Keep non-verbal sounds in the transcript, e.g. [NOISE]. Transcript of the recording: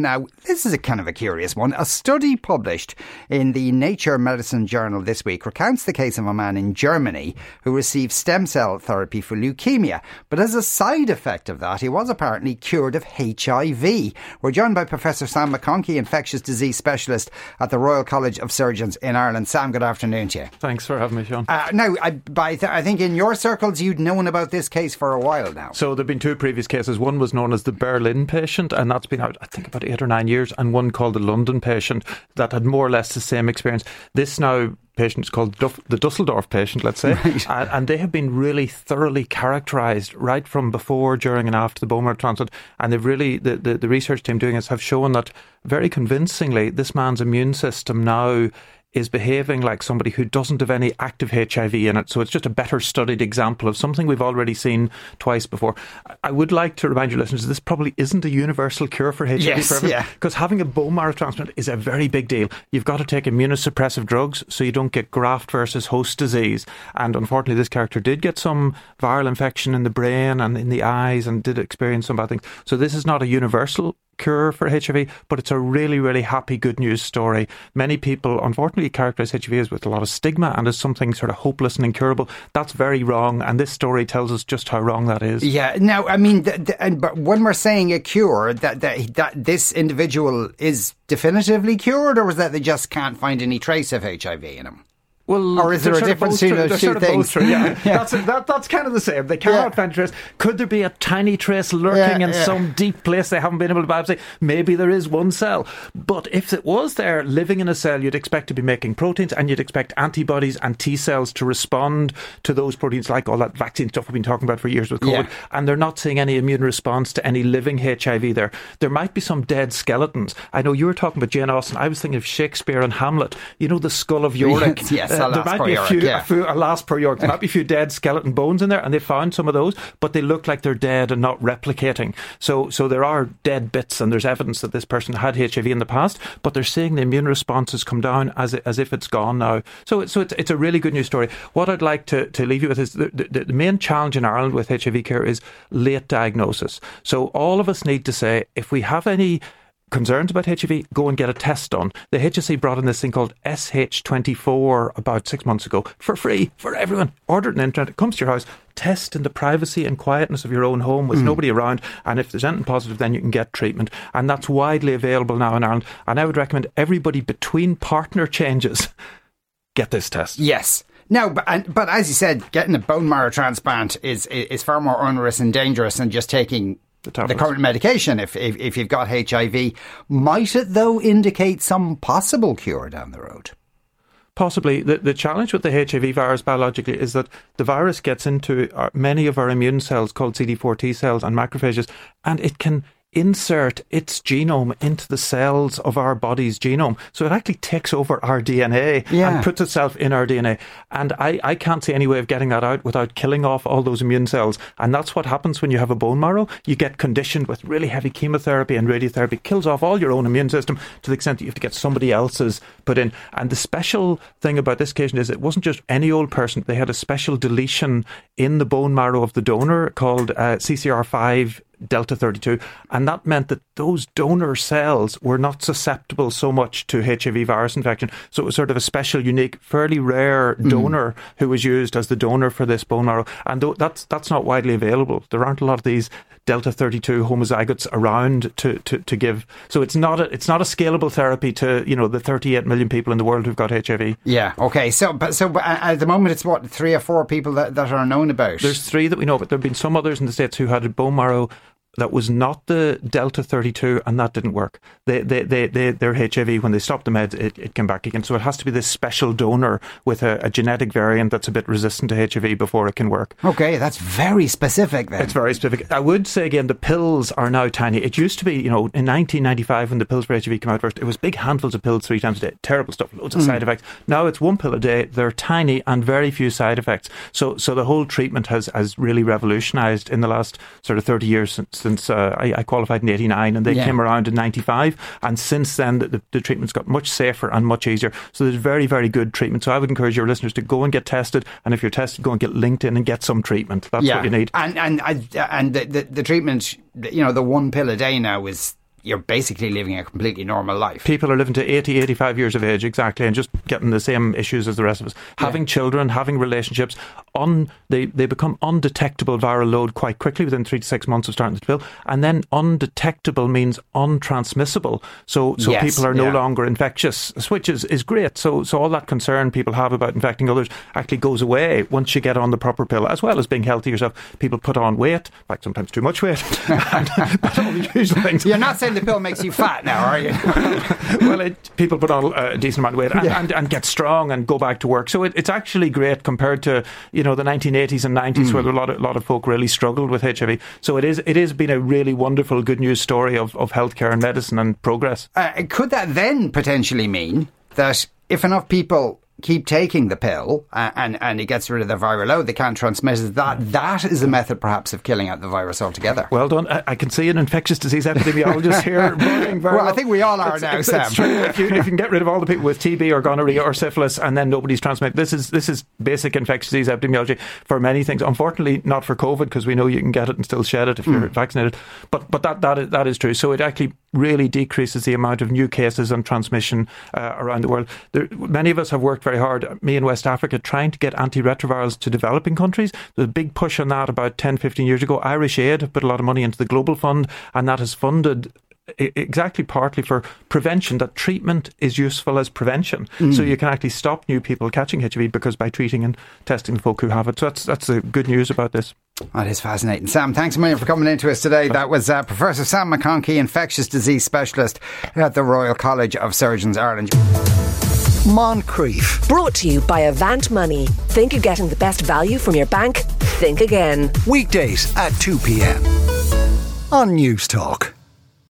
Now, this is a kind of a curious one. A study published in the Nature Medicine journal this week recounts the case of a man in Germany who received stem cell therapy for leukemia. But as a side effect of that, he was apparently cured of HIV. We're joined by Professor Sam McConkey, infectious disease specialist at the Royal College of Surgeons in Ireland. Sam, good afternoon to you. Thanks for having me, Sean. Uh, now, I, by th- I think in your circles you'd known about this case for a while now. So there have been two previous cases. One was known as the Berlin patient, and that's been out, I think, about eight or nine years, and one called the London patient that had more or less the same experience. This now patient is called Duff, the Dusseldorf patient, let's say, Right. and, and they have been really thoroughly characterised right from before, during, and after the bone marrow transplant. And they've really the, the, the research team doing this have shown that very convincingly this man's immune system now is behaving like somebody who doesn't have any active HIV in it. So it's just a better studied example of something we've already seen twice before. I- would like to remind your listeners this probably isn't a universal cure for HIV Yes, for everyone, yeah. because having a bone marrow transplant is a very big deal. You've got to take immunosuppressive drugs so you don't get graft versus host disease. And unfortunately, this character did get some viral infection in the brain and in the eyes and did experience some bad things. So this is not a universal cure for HIV, but it's a really, really happy, good news story. Many people, unfortunately, characterize HIV as with a lot of stigma and as something sort of hopeless and incurable. That's very wrong, and this story tells us just how wrong that is. Yeah. Now, I mean, but when we're saying a cure, that, that that this individual is definitively cured, or is that they just can't find any trace of HIV in him? Well, Or is there a difference between those two sort of both things? true, [LAUGHS] Yeah, That's, that, that's kind of the same. They cannot Yeah. find trace. Could there be a tiny trace lurking Yeah, in yeah. some deep place they haven't been able to biopsy? Maybe there is one cell. But if it was there living in a cell, you'd expect to be making proteins and you'd expect antibodies and T cells to respond to those proteins, like all that vaccine stuff we've been talking about for years with COVID. Yeah. And they're not seeing any immune response to any living HIV there. There might be some dead skeletons. I know you were talking about Jane Austen. I was thinking of Shakespeare and Hamlet. You know, the skull of [LAUGHS] Yorick. Uh, Yes, alas, there might poor be a few, yeah. a few alas per York. There might be a few dead skeleton bones in there, and they found some of those, but they look like they're dead and not replicating. So, so there are dead bits, and there's evidence that this person had HIV in the past, but they're seeing the immune responses come down as as if it's gone now. So, so it's, it's a really good news story. What I'd like to, to leave you with is the, the, the main challenge in Ireland with HIV care is late diagnosis. So all of us need to say if we have any concerns about HIV, go and get a test done. The HSE brought in this thing called SH24 about six months ago for free for everyone. Order it on the internet, it comes to your house, test in the privacy and quietness of your own home with hmm. nobody around. And if there's anything positive, then you can get treatment. And that's widely available now in Ireland. And I would recommend everybody between partner changes [LAUGHS] get this test. Yes. No, but but as you said, getting a bone marrow transplant is is far more onerous and dangerous than just taking The the, current medication. If, if if you've got HIV, might it though indicate some possible cure down the road? Possibly. The, the challenge with the HIV virus biologically is that the virus gets into our, many of our immune cells called CD4 T cells and macrophages, and it can insert its genome into the cells of our body's genome. So it actually takes over our DNA Yeah. and puts itself in our DNA. And I, I can't see any way of getting that out without killing off all those immune cells. And that's what happens when you have a bone marrow. You get conditioned with really heavy chemotherapy and radiotherapy, kills off all your own immune system to the extent that you have to get somebody else's put in. And the special thing about this occasion is it wasn't just any old person. They had a special deletion in the bone marrow of the donor called uh, CCR5 delta 32 and that meant that those donor cells were not susceptible so much to HIV virus infection. So it was sort of a special unique fairly rare donor who was used as the donor for this bone marrow. And that's that's not widely available. There aren't a lot of these delta 32 homozygotes around to, to, to give. So it's not a, it's not a scalable therapy to you know the 38 million people in the world who've got HIV Yeah. Okay. So, but so but at the moment, it's what three or four people that, that are known about. There's three that we know, but there have been some others in the States who had bone marrow that was not the Delta 32 and that didn't work. They, they, they, they, their HIV, when they stopped the meds, it, it came back again. So it has to be this special donor with a, a genetic variant that's a bit resistant to HIV before it can work. okay, that's very specific then. It's very specific. I would say again, the pills are now tiny. It used to be, you know, in 1995 when the pills for HIV came out first, it was big handfuls of pills three times a day. Terrible stuff, loads of hmm. side effects. Now it's one pill a day. They're tiny and very few side effects. So, so the whole treatment has has really revolutionised in the last sort of 30 years since, since instance, uh, I, I, qualified in 89 and they yeah. came around in 95. And since then, the, the, treatment's got much safer and much easier. So there's very, very good treatment. So I would encourage your listeners to go and get tested. And if you're tested, go and get linked in and get some treatment. That's yeah. what you need. And, and, and the, the, the treatment, you know, the one pill a day now is you're basically living a completely normal life. People are living to 80, 85 years of age, exactly, and just getting the same issues as the rest of us. Yeah. Having children, having relationships, on they, they become undetectable viral load quite quickly within three to six months of starting the pill. And then undetectable means untransmissible. So so yes, people are no yeah. longer infectious, which is, is great. So so all that concern people have about infecting others actually goes away once you get on the proper pill, as well as being healthy yourself. People put on weight, like sometimes too much weight. [LAUGHS] and, [LAUGHS] all things. [LAUGHS] You're not saying saying the pill makes you fat now, are you? [LAUGHS] well, it, people put on a decent amount of weight and, yeah. and, and, get strong and go back to work. So it, it's actually great compared to you know the 1980s and 90s mm. where a lot of, a lot of folk really struggled with HIV. So it is it has been a really wonderful good news story of, of healthcare and medicine and progress. Uh, could that then potentially mean that if enough people keep taking the pill and, and it gets rid of the viral load, they can't transmit it. That, that is a method perhaps of killing out the virus altogether. Well done. I, I can see an infectious disease epidemiologist here [LAUGHS] well, well. I think we all are it's, now, it's, Sam. It's. If you, if you can get rid of all the people with TB or gonorrhea or syphilis and then nobody's transmitted, this is, this is basic infectious disease epidemiology for many things. Unfortunately, not for COVID because we know you can get it and still shed it if you're mm. vaccinated. But, but that, that, is, that is true. So it actually really decreases the amount of new cases and transmission uh, around the world. There, many of us have worked very hard, me in West Africa, trying to get antiretrovirals to developing countries. There's a big push on that about 10, 15 years ago. Irish Aid put a lot of money into the Global Fund, and that has funded exactly partly for prevention that treatment is useful as prevention mm. so you can actually stop new people catching HIV because by treating and testing the folk who have it so that's that's the good news about this that is fascinating. Sam, thanks a million for coming into us today. That was uh, Professor Sam McConkey, infectious disease specialist at the Royal College of Surgeons Ireland. Moncrieff. Brought to you by Avant Money. Think you're getting the best value from your bank? Think again. Weekdays at 2 p.m. on Newstalk.